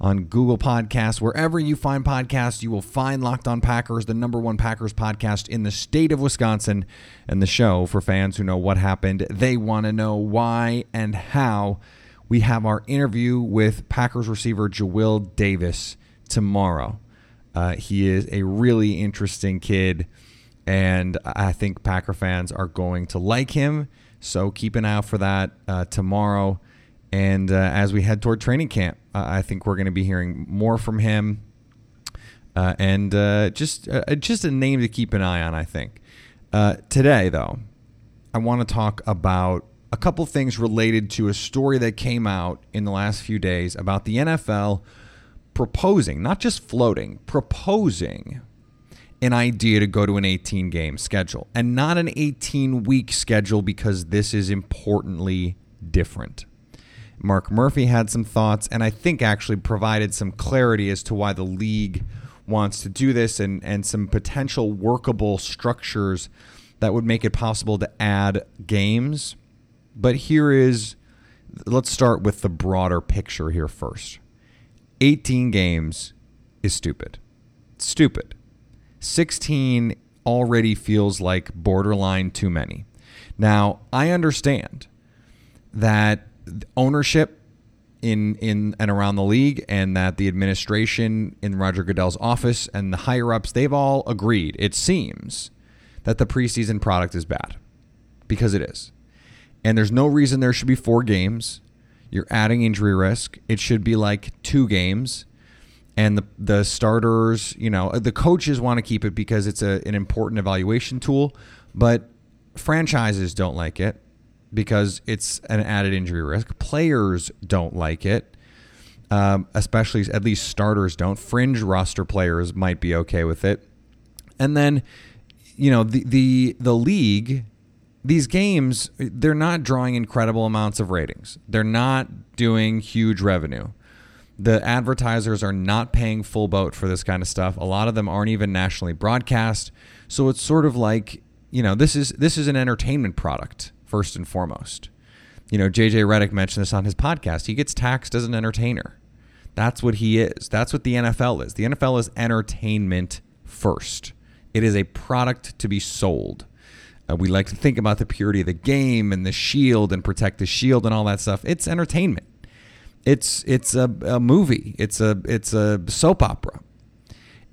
on Google Podcasts. Wherever you find podcasts, you will find Locked On Packers, the number one Packers podcast in the state of Wisconsin, and the show for fans who know what happened. They want to know why and how. We have our interview with Packers receiver Jawill Davis tomorrow. Uh, he is a really interesting kid, and I think Packer fans are going to like him. So keep an eye out for that uh, tomorrow. And uh, as we head toward training camp, uh, I think we're going to be hearing more from him. Uh, and uh, just uh, just a name to keep an eye on, I think. Uh, today, though, I want to talk about a couple things related to a story that came out in the last few days about the NFL proposing, not just floating, proposing an idea to go to an 18 game schedule and not an 18 week schedule because this is importantly different. Mark Murphy had some thoughts, and I think actually provided some clarity as to why the league wants to do this and, and some potential workable structures that would make it possible to add games. But here is let's start with the broader picture here first 18 games is stupid. Stupid. 16 already feels like borderline too many. Now, I understand that ownership in in and around the league and that the administration in Roger Goodell's office and the higher ups they've all agreed it seems that the preseason product is bad because it is. And there's no reason there should be four games. You're adding injury risk. It should be like two games. And the the starters, you know, the coaches want to keep it because it's a, an important evaluation tool, but franchises don't like it because it's an added injury risk. Players don't like it, um, especially at least starters don't. Fringe roster players might be okay with it, and then you know the the the league. These games, they're not drawing incredible amounts of ratings. They're not doing huge revenue. The advertisers are not paying full boat for this kind of stuff. A lot of them aren't even nationally broadcast. So it's sort of like, you know, this is this is an entertainment product first and foremost. You know, JJ Redick mentioned this on his podcast. He gets taxed as an entertainer. That's what he is. That's what the NFL is. The NFL is entertainment first. It is a product to be sold. Uh, we like to think about the purity of the game and the shield and protect the shield and all that stuff. It's entertainment. It's it's a, a movie. It's a it's a soap opera.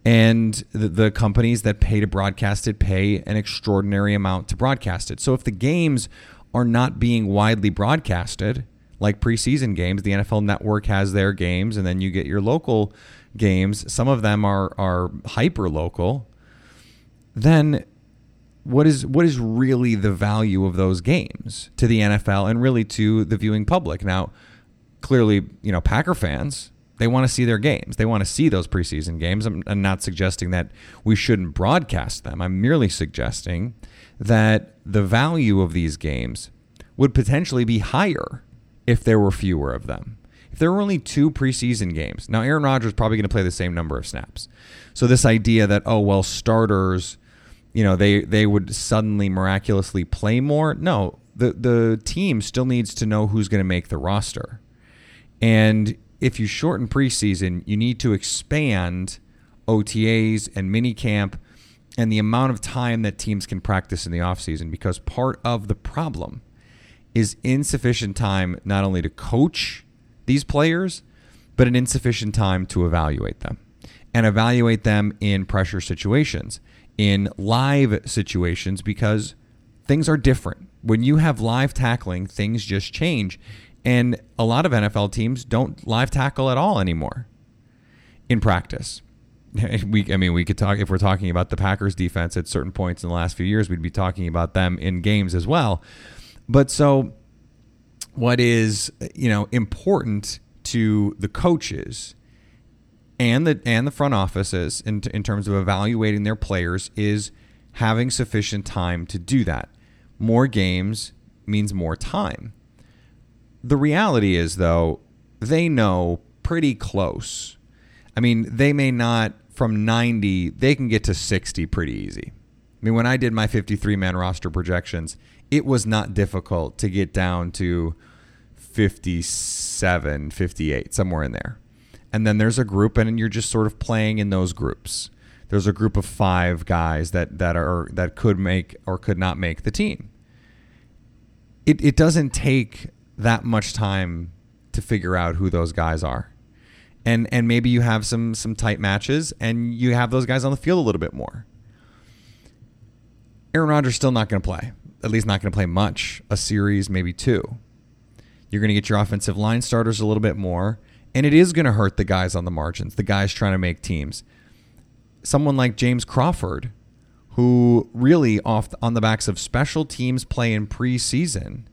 And the, the companies that pay to broadcast it pay an extraordinary amount to broadcast it. So if the games are not being widely broadcasted, like preseason games, the NFL network has their games, and then you get your local games. Some of them are are hyper local. Then what is what is really the value of those games to the NFL and really to the viewing public? Now, clearly, you know, Packer fans they want to see their games. They want to see those preseason games. I'm, I'm not suggesting that we shouldn't broadcast them. I'm merely suggesting that the value of these games would potentially be higher if there were fewer of them. if there were only two preseason games, now Aaron Rodgers is probably going to play the same number of snaps. So this idea that oh well starters, you know they they would suddenly miraculously play more. No, the the team still needs to know who's going to make the roster, and if you shorten preseason, you need to expand OTAs and minicamp and the amount of time that teams can practice in the offseason because part of the problem is insufficient time not only to coach these players, but an insufficient time to evaluate them and evaluate them in pressure situations, in live situations, because things are different. When you have live tackling, things just change. And a lot of NFL teams don't live tackle at all anymore in practice. We, I mean, we could talk if we're talking about the Packers defense at certain points in the last few years, we'd be talking about them in games as well. But so, what is you know important to the coaches and the and the front offices in in terms of evaluating their players is having sufficient time to do that. More games means more time. The reality is though, they know pretty close. I mean, they may not from 90, they can get to 60 pretty easy. I mean, when I did my 53 man roster projections, it was not difficult to get down to 57, 58, somewhere in there. And then there's a group, and you're just sort of playing in those groups. There's a group of five guys that, that are that could make or could not make the team. It, it doesn't take that much time to figure out who those guys are. And and maybe you have some some tight matches and you have those guys on the field a little bit more. Aaron Rodgers still not going to play at least not going to play much, a series, maybe two. You're going to get your offensive line starters a little bit more, and it is going to hurt the guys on the margins, the guys trying to make teams. Someone like James Crawford, who really off on the backs of special teams play in preseason,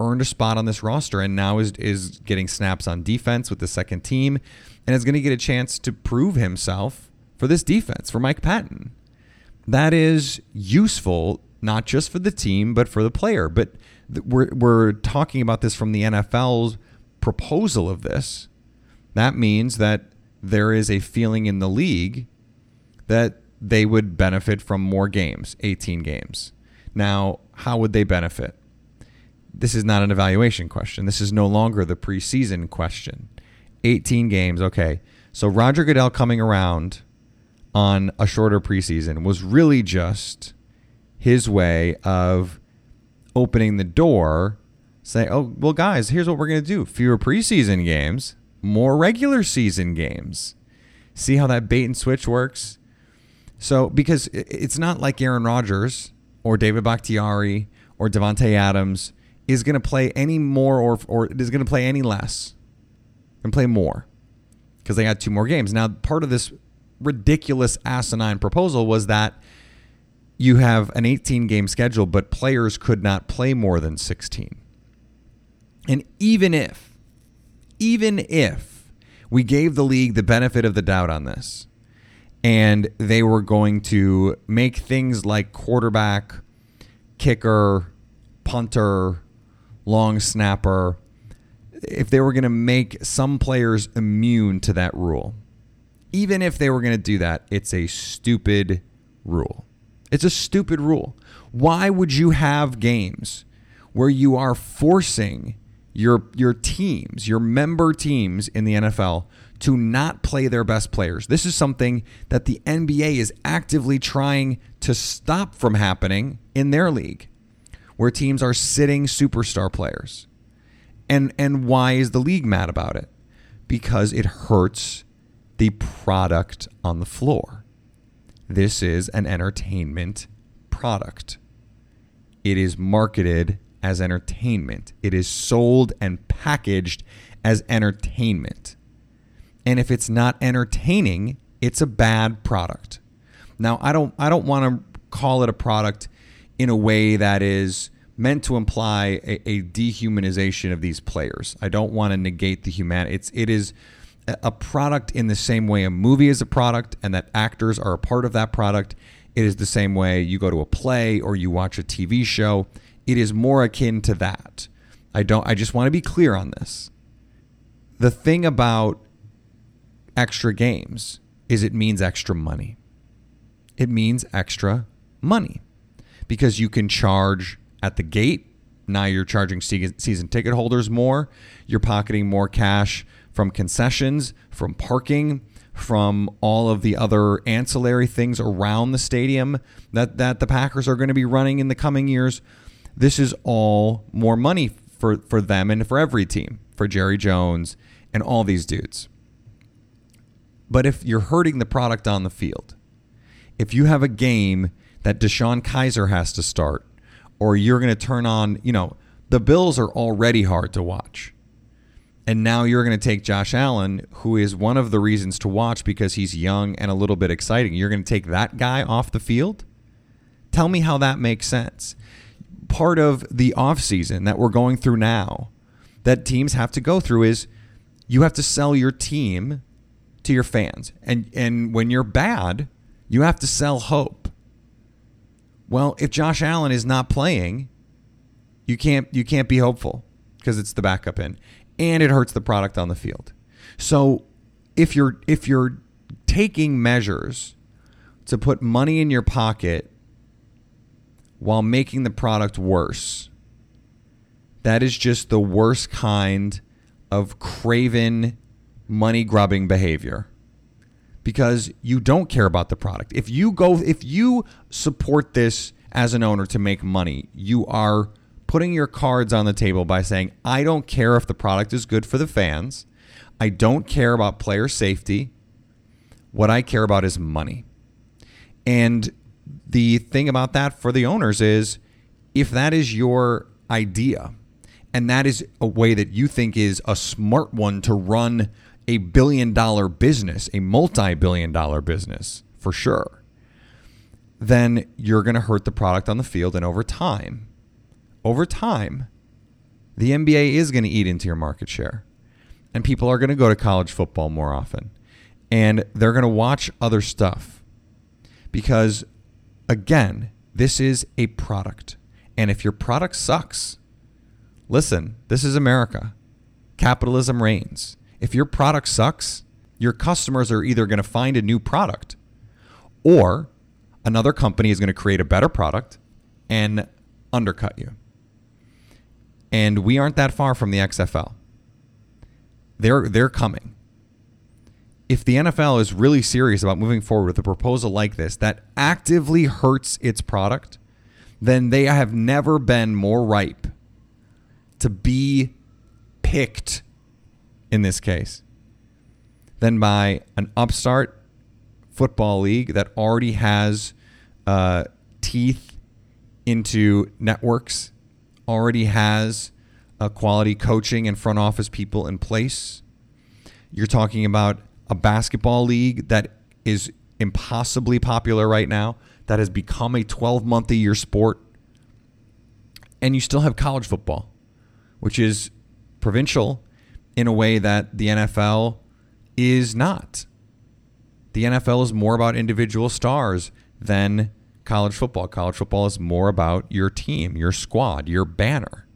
earned a spot on this roster and now is is getting snaps on defense with the second team and is going to get a chance to prove himself for this defense for Mike Pettine. That is useful not just for the team, but for the player. But we're, we're talking about this from the NFL's proposal of this. That means that there is a feeling in the league that they would benefit from more games, 18 games. Now, how would they benefit? This is not an evaluation question. This is no longer the preseason question. 18 games, okay. So Roger Goodell coming around on a shorter preseason was really just his way of opening the door, saying, "Oh, well, guys, here's what we're going to do: fewer preseason games, more regular season games. See how that bait and switch works." So, because it's not like Aaron Rodgers or David Bakhtiari or Davante Adams is going to play any more or or is going to play any less and play more because they had two more games. Now, part of this ridiculous asinine proposal was that you have an 18 game schedule, but players could not play more than 16. And even if, even if we gave the league the benefit of the doubt on this, and they were going to make things like quarterback, kicker, punter, long snapper, if they were going to make some players immune to that rule, even if they were going to do that, it's a stupid rule. It's a stupid rule. Why would you have games where you are forcing your your teams, your member teams in the NFL to not play their best players? This is something that the NBA is actively trying to stop from happening in their league, where teams are sitting superstar players. And and why is the league mad about it? Because it hurts the product on the floor. This is an entertainment product. It is marketed as entertainment. It is sold and packaged as entertainment. And if it's not entertaining, it's a bad product. Now, I don't I don't want to call it a product in a way that is meant to imply a, a dehumanization of these players. I don't want to negate the humanity. It's it is a product in the same way a movie is a product and that actors are a part of that product. It is the same way you go to a play or you watch a TV show. It is more akin to that. I don't I just want to be clear on this. the thing about extra games is it means extra money. It means extra money because you can charge at the gate. Now you're charging season ticket holders more. You're pocketing more cash from concessions, from parking, from all of the other ancillary things around the stadium that, that the Packers are going to be running in the coming years. This is all more money for, for them and for every team, for Jerry Jones and all these dudes. But if you're hurting the product on the field, if you have a game that DeShone Kizer has to start, or you're going to turn on, you know, the Bills are already hard to watch. And now you're going to take Josh Allen, who is one of the reasons to watch because he's young and a little bit exciting. You're going to take that guy off the field? Tell me how that makes sense. Part of the offseason that we're going through now that teams have to go through is you have to sell your team to your fans. And and when you're bad, you have to sell hope. Well, if Josh Allen is not playing, you can't you can't be hopeful because it's the backup in and it hurts the product on the field. So, if you're if you're taking measures to put money in your pocket while making the product worse, that is just the worst kind of craven money grubbing behavior because you don't care about the product. If you go if you support this as an owner to make money, you are putting your cards on the table by saying, "I don't care if the product is good for the fans. I don't care about player safety. What I care about is money." And the thing about that for the owners is if that is your idea and that is a way that you think is a smart one to run a billion dollar business, a multi billion dollar business for sure, then you're going to hurt the product on the field. And over time, over time, the NBA is going to eat into your market share. And people are going to go to college football more often. And they're going to watch other stuff. Because, again, this is a product. And if your product sucks, listen, this is America. Capitalism reigns. If your product sucks, your customers are either going to find a new product or another company is going to create a better product and undercut you. And we aren't that far from the XFL. They're they're coming. If the NFL is really serious about moving forward with a proposal like this that actively hurts its product, then they have never been more ripe to be picked in this case than by an upstart football league that already has uh, teeth into networks, already has a quality coaching and front office people in place. You're talking about a basketball league that is impossibly popular right now, that has become a 12 month a year sport. And you still have college football, which is provincial in a way that the NFL is not. The NFL is more about individual stars than college football. College football is more about your team, your squad, your banner.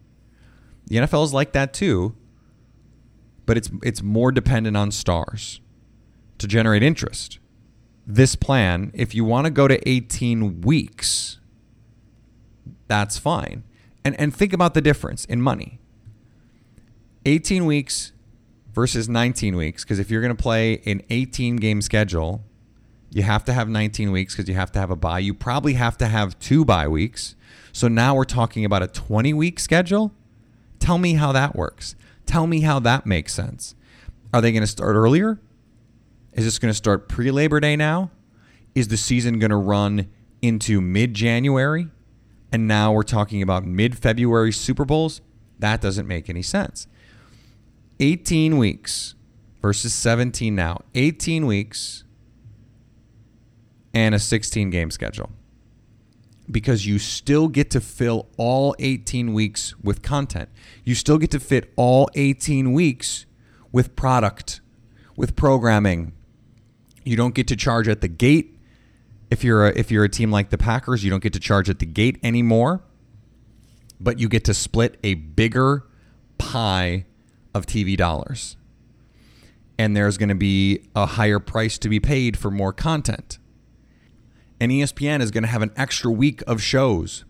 The NFL is like that too, but it's it's more dependent on stars to generate interest. This plan, if you want to go to 18 weeks, that's fine. And and think about the difference in money. 18 weeks versus 19 weeks because if you're going to play an 18 game schedule, you have to have 19 weeks because you have to have a bye. You probably have to have two bye weeks. So now we're talking about a 20 week schedule. Tell me how that works. Tell me how that makes sense. Are they going to start earlier? Is this going to start pre Labor Day now? Is the season going to run into mid January? And now we're talking about mid February Super Bowls? That doesn't make any sense. 18 weeks versus 17 now. 18 weeks and a 16 game schedule. Because you still get to fill all 18 weeks with content. You still get to fit all 18 weeks with product, with programming. You don't get to charge at the gate. If you're a, if you're a team like the Packers, you don't get to charge at the gate anymore, but you get to split a bigger pie of TV dollars. and there's going to be a higher price to be paid for more content. And ESPN is going to have an extra week of shows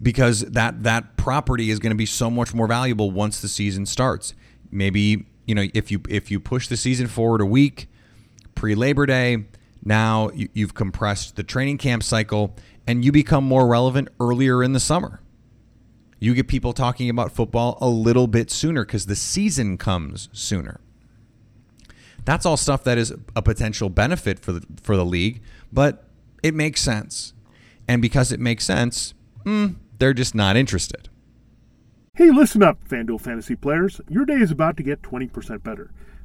because that that property is going to be so much more valuable once the season starts. Maybe, you know, if you if you push the season forward a week pre-Labor Day, now you, you've compressed the training camp cycle and you become more relevant earlier in the summer. You get people talking about football a little bit sooner because the season comes sooner. That's all stuff that is a potential benefit for the for the league, but it makes sense. And because it makes sense, mm, they're just not interested. Hey, listen up, FanDuel fantasy players. Your day is about to get 20% better.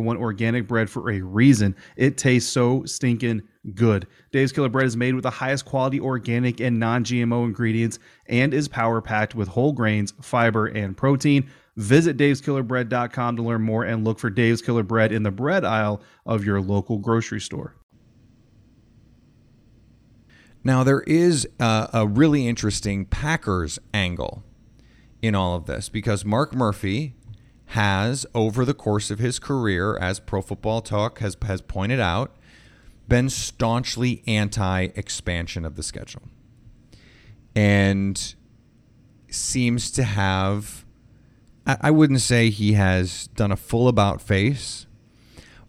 one organic bread for a reason. It tastes so stinking good. Dave's Killer Bread is made with the highest quality organic and non GMO ingredients and is power packed with whole grains, fiber, and protein. Visit daveskillerbread.com to learn more and look for Dave's Killer Bread in the bread aisle of your local grocery store. Now, there is a, a really interesting Packers angle in all of this because Mark Murphy has, over the course of his career, as Pro Football Talk has, has pointed out, been staunchly anti expansion of the schedule and seems to have, I wouldn't say he has done a full about face,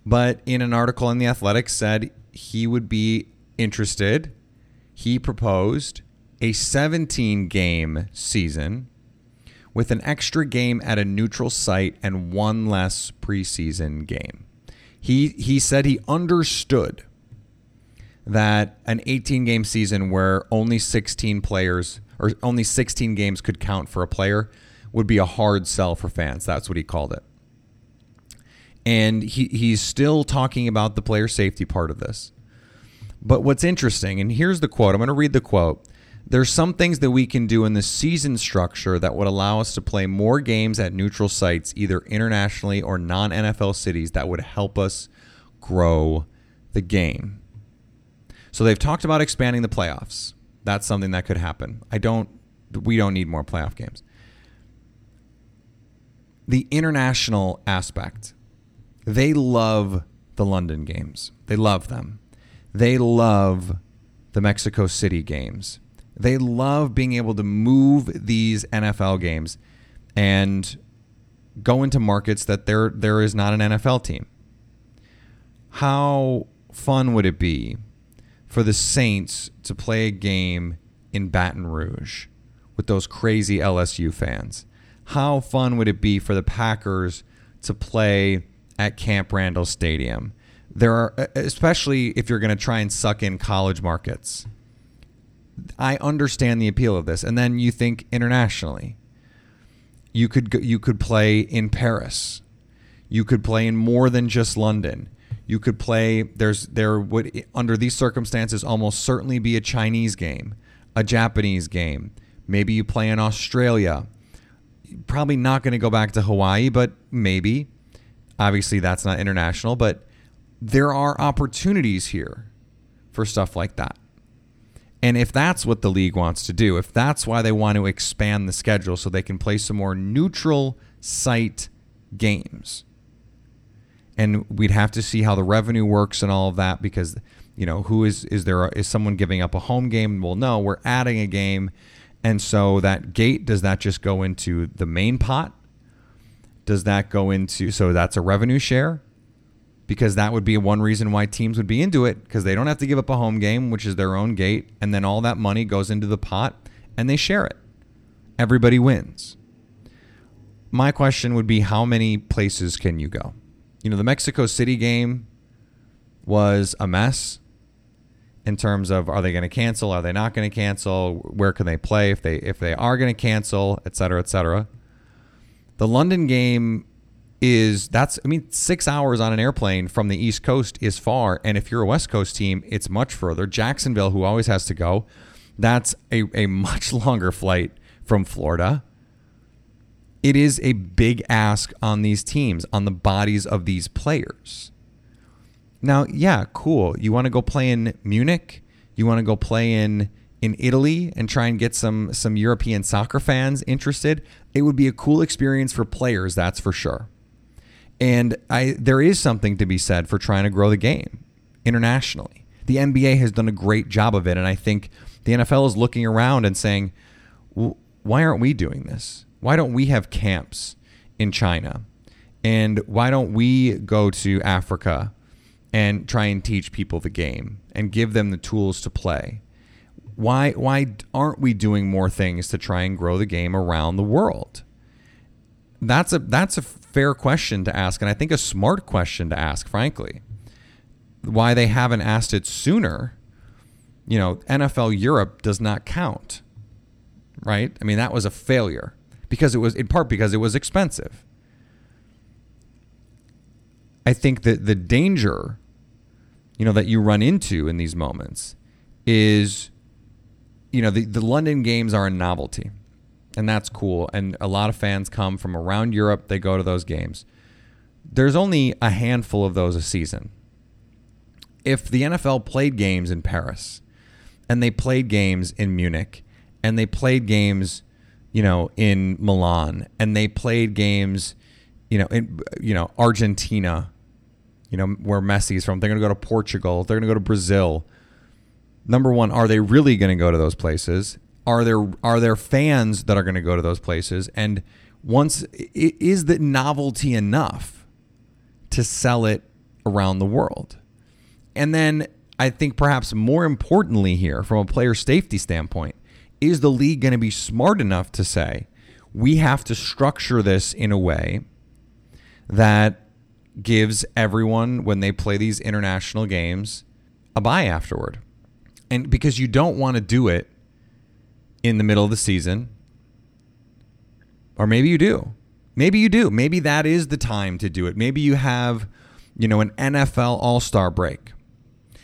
but in an article in The Athletic said he would be interested. He proposed a 17 game season with an extra game at a neutral site and one less preseason game. He he said he understood that an 18 game season where only 16 players or only 16 games could count for a player would be a hard sell for fans. That's what he called it. And he, he's still talking about the player safety part of this. But what's interesting, and here's the quote I'm going to read the quote. There's some things that we can do in the season structure that would allow us to play more games at neutral sites, either internationally or non NFL cities, that would help us grow the game. So they've talked about expanding the playoffs. That's something that could happen. I don't we don't need more playoff games. The international aspect. They love the London games. They love them. They love the Mexico City games. They love being able to move these NFL games and go into markets that there there is not an NFL team. How fun would it be for the Saints to play a game in Baton Rouge with those crazy LSU fans? How fun would it be for the Packers to play at Camp Randall Stadium? There are, especially if you're going to try and suck in college markets. I understand the appeal of this, and then you think internationally. You could you could play in Paris. You could play in more than just London You could play there's there would under these circumstances almost certainly be a Chinese game, a Japanese game. Maybe you play in Australia. Probably not going to go back to Hawaii, but maybe. Obviously that's not international, but there are opportunities here for stuff like that. And if that's what the league wants to do, if that's why they want to expand the schedule so they can play some more neutral site games, and we'd have to see how the revenue works and all of that because you know who is is there is someone giving up a home game? Well, no, we're adding a game, and so that gate does that just go into the main pot? Does that go into so that's a revenue share? Because that would be one reason why teams would be into it because they don't have to give up a home game, which is their own gate, and then all that money goes into the pot and they share it. Everybody wins. My question would be how many places can you go? You know, the Mexico City game was a mess in terms of are they going to cancel, are they not going to cancel, where can they play if they if they are going to cancel, et cetera, et cetera. The London game is that's I mean six hours on an airplane from the East Coast is far, and if you're a West Coast team, it's much further. Jacksonville, who always has to go, that's a, a much longer flight from Florida. It is a big ask on these teams, on the bodies of these players. Now, yeah, cool. You want to go play in Munich? You want to go play in in Italy and try and get some some European soccer fans interested? It would be a cool experience for players, that's for sure. And I there is something to be said for trying to grow the game internationally. The NBA has done a great job of it, and I think the NFL is looking around and saying, "Why aren't we doing this? Why don't we have camps in China? And why don't we go to Africa and try and teach people the game and give them the tools to play?" Why why aren't we doing more things to try and grow the game around the world? That's a that's a fair question to ask, and I think a smart question to ask, frankly. Why they haven't asked it sooner, you know, NFL Europe does not count, right? I mean, that was a failure because it was, in part, because it was expensive. I think that the danger, you know, that you run into in these moments is, you know, the, the London games are a novelty and that's cool. And a lot of fans come from around Europe, they go to those games. There's only a handful of those a season. If the NFL played games in Paris and they played games in Munich and they played games, you know, in Milan and they played games, you know, in you know, Argentina, you know, where Messi's from, they're going to go to Portugal, they're going to go to Brazil. Number 1, are they really going to go to those places? Are there are there fans that are going to go to those places? And once is the novelty enough to sell it around the world? And then i think perhaps more importantly here from a player safety standpoint is the league going to be smart enough to say we have to structure this in a way that gives everyone when they play these international games a bye afterward. And because you don't want to do it in the middle of the season. Or maybe you do. Maybe you do. Maybe that is the time to do it. Maybe you have, you know, an NFL All Star break.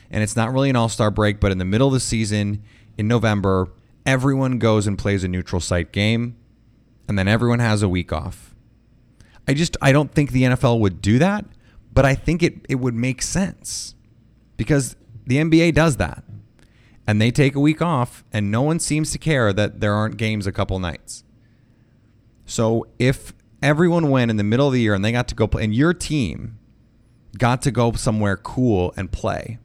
And it's not really an All Star break, but in the middle of the season, in November, everyone goes and plays a neutral site game, and then everyone has a week off. I just I don't think the NFL would do that, but I think it, it would make sense because the NBA does that and they take a week off, and no one seems to care that there aren't games a couple nights. So if everyone went in the middle of the year and they got to go play, and your team got to go somewhere cool and play,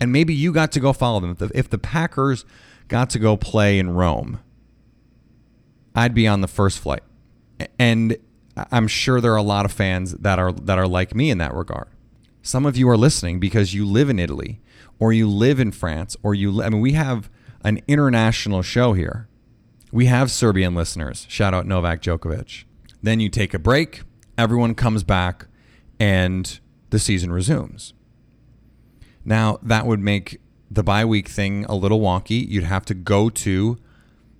and maybe you got to go follow them. If the, if the Packers got to go play in Rome, I'd be on the first flight, and I'm sure there are a lot of fans that are that are like me in that regard. Some of you are listening because you live in Italy or you live in France, or you, I mean, we have an international show here. We have Serbian listeners. Shout out Novak Djokovic. Then you take a break, everyone comes back, and the season resumes. Now, that would make the bye week thing a little wonky. You'd have to go to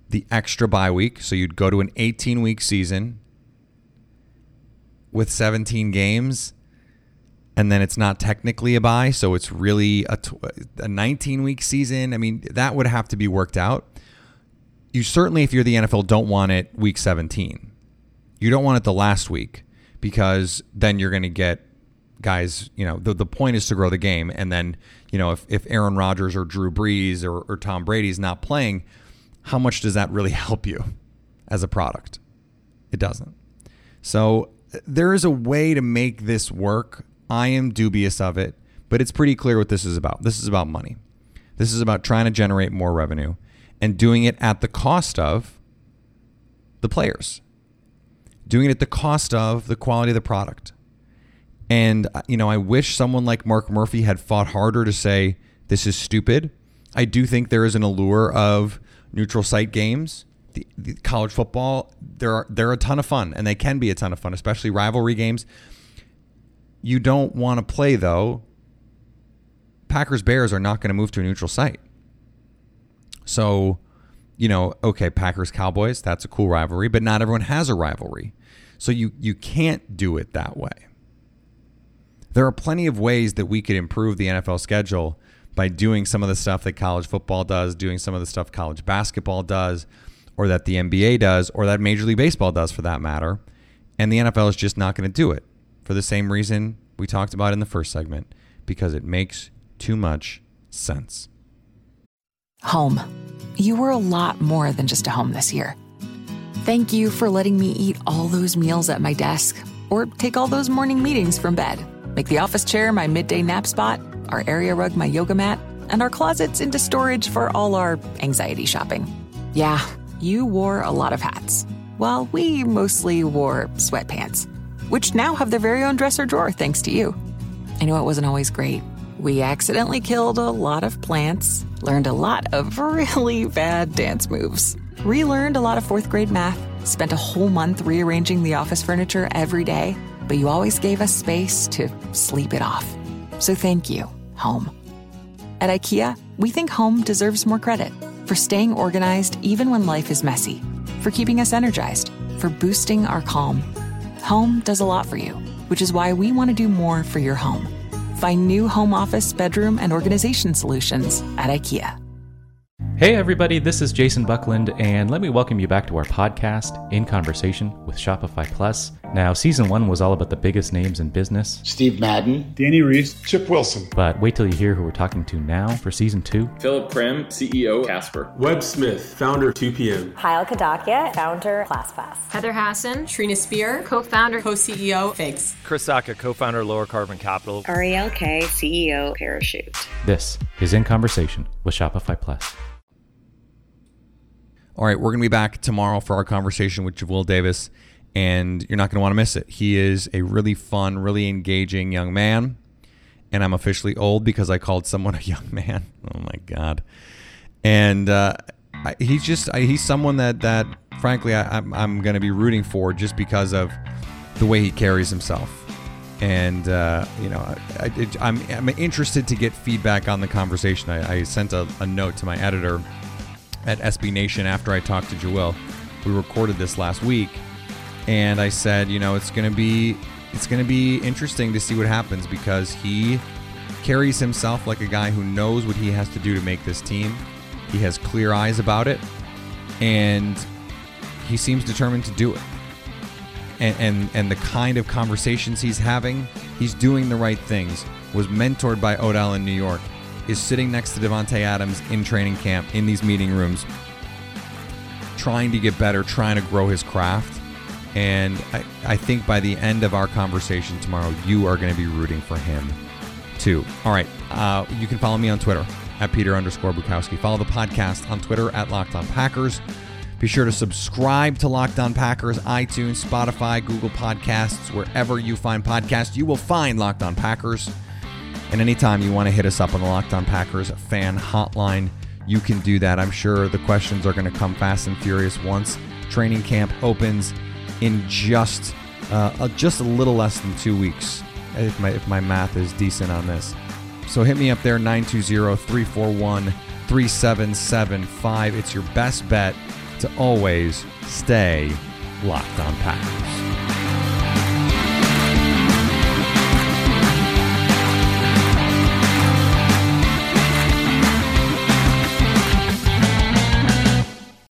the extra bye week. So you'd go to an 18 week season with 17 games and then it's not technically a bye, so it's really a, tw- a 19 week season. I mean, that would have to be worked out. You certainly, if you're the NFL, don't want it week 17. You don't want it the last week because then you're going to get guys, you know, the, the point is to grow the game. And then, you know, if, if Aaron Rodgers or Drew Brees or, or Tom Brady's not playing, how much does that really help you as a product? It doesn't. So uh, there is a way to make this work. I am dubious of it, but it's pretty clear what this is about. This is about money. This is about trying to generate more revenue and doing it at the cost of the players, doing it at the cost of the quality of the product. And, uh, you know, I wish someone like Mark Murphy had fought harder to say, this is stupid. I do think there is an allure of neutral site games. The, the college football, they're, they're a ton of fun, and they can be a ton of fun, especially rivalry games. You don't want to play, though. Packers Bears are not going to move to a neutral site. So, you know, okay, Packers Cowboys, that's a cool rivalry, but not everyone has a rivalry. So you you can't do it that way. There are plenty of ways that we could improve the NFL schedule by doing some of the stuff that college football does, doing some of the stuff college basketball does, or that the NBA does, or that Major League Baseball does for that matter. And the NFL is just not going to do it for the same reason we talked about in the first segment because it makes too much sense. Home. You were a lot more than just a home this year. Thank you for letting me eat all those meals at my desk or take all those morning meetings from bed. Make the office chair my midday nap spot, our area rug my yoga mat, and our closets into storage for all our anxiety shopping. Yeah, you wore a lot of hats, while we mostly wore sweatpants, which now have their very own dresser drawer thanks to you. I know it wasn't always great. We accidentally killed a lot of plants, learned a lot of really bad dance moves, relearned a lot of fourth grade math, spent a whole month rearranging the office furniture every day, but you always gave us space to sleep it off. So thank you, home. At IKEA, we think home deserves more credit for staying organized even when life is messy, for keeping us energized, for boosting our calm. Home does a lot for you, which is why we want to do more for your home. Find new home office, bedroom, and organization solutions at IKEA. Hey, everybody, this is Jason Buckland, and let me welcome you back to our podcast, In Conversation with Shopify Plus. Now, season one was all about the biggest names in business. Steve Madden, Danny Reese, Chip Wilson. But wait till you hear who we're talking to now for season two. Philip Krim, CEO Casper, Webb Smith, founder 2PM, Payal Kadakia, founder ClassPass, Heather Hasson, Trina Spear, co founder, co CEO, Figs, Chris Sacca, co founder, Lower Carbon Capital, Ariel Kaye, CEO, Parachute. This is In Conversation with Shopify Plus. All right, we're going to be back tomorrow for our conversation with Jawill Davis, and you're not going to want to miss it. He is a really fun, really engaging young man, and I'm officially old because I called someone a young man. Oh my god! And uh, he's just I, he's someone that that frankly I, I'm I'm going to be rooting for just because of the way he carries himself. And uh, you know, I, am I'm, I'm interested to get feedback on the conversation. I, I sent a, a note to my editor at SB Nation after I talked to Joel. We recorded this last week, and I said, you know, it's gonna be it's gonna be interesting to see what happens because he carries himself like a guy who knows what he has to do to make this team. He has clear eyes about it, and he seems determined to do it. And, and and the kind of conversations he's having, he's doing the right things. Was mentored by Odell in New York is sitting next to Davante Adams in training camp in these meeting rooms, trying to get better, trying to grow his craft. And I, I think by the end of our conversation tomorrow, you are going to be rooting for him too. All right. Uh, you can follow me on Twitter at Peter underscore Bukowski. Follow the podcast on Twitter at Locked On Packers. Be sure to subscribe to Locked On Packers, iTunes, Spotify, Google Podcasts, wherever you find podcasts. You will find Locked On Packers. And anytime you want to hit us up on the Locked On Packers fan hotline, you can do that. I'm sure the questions are going to come fast and furious once training camp opens in just uh, just a little less than two weeks, if my, if my math is decent on this. So hit me up there, 920-341-3775. It's your best bet to always stay locked on Packers.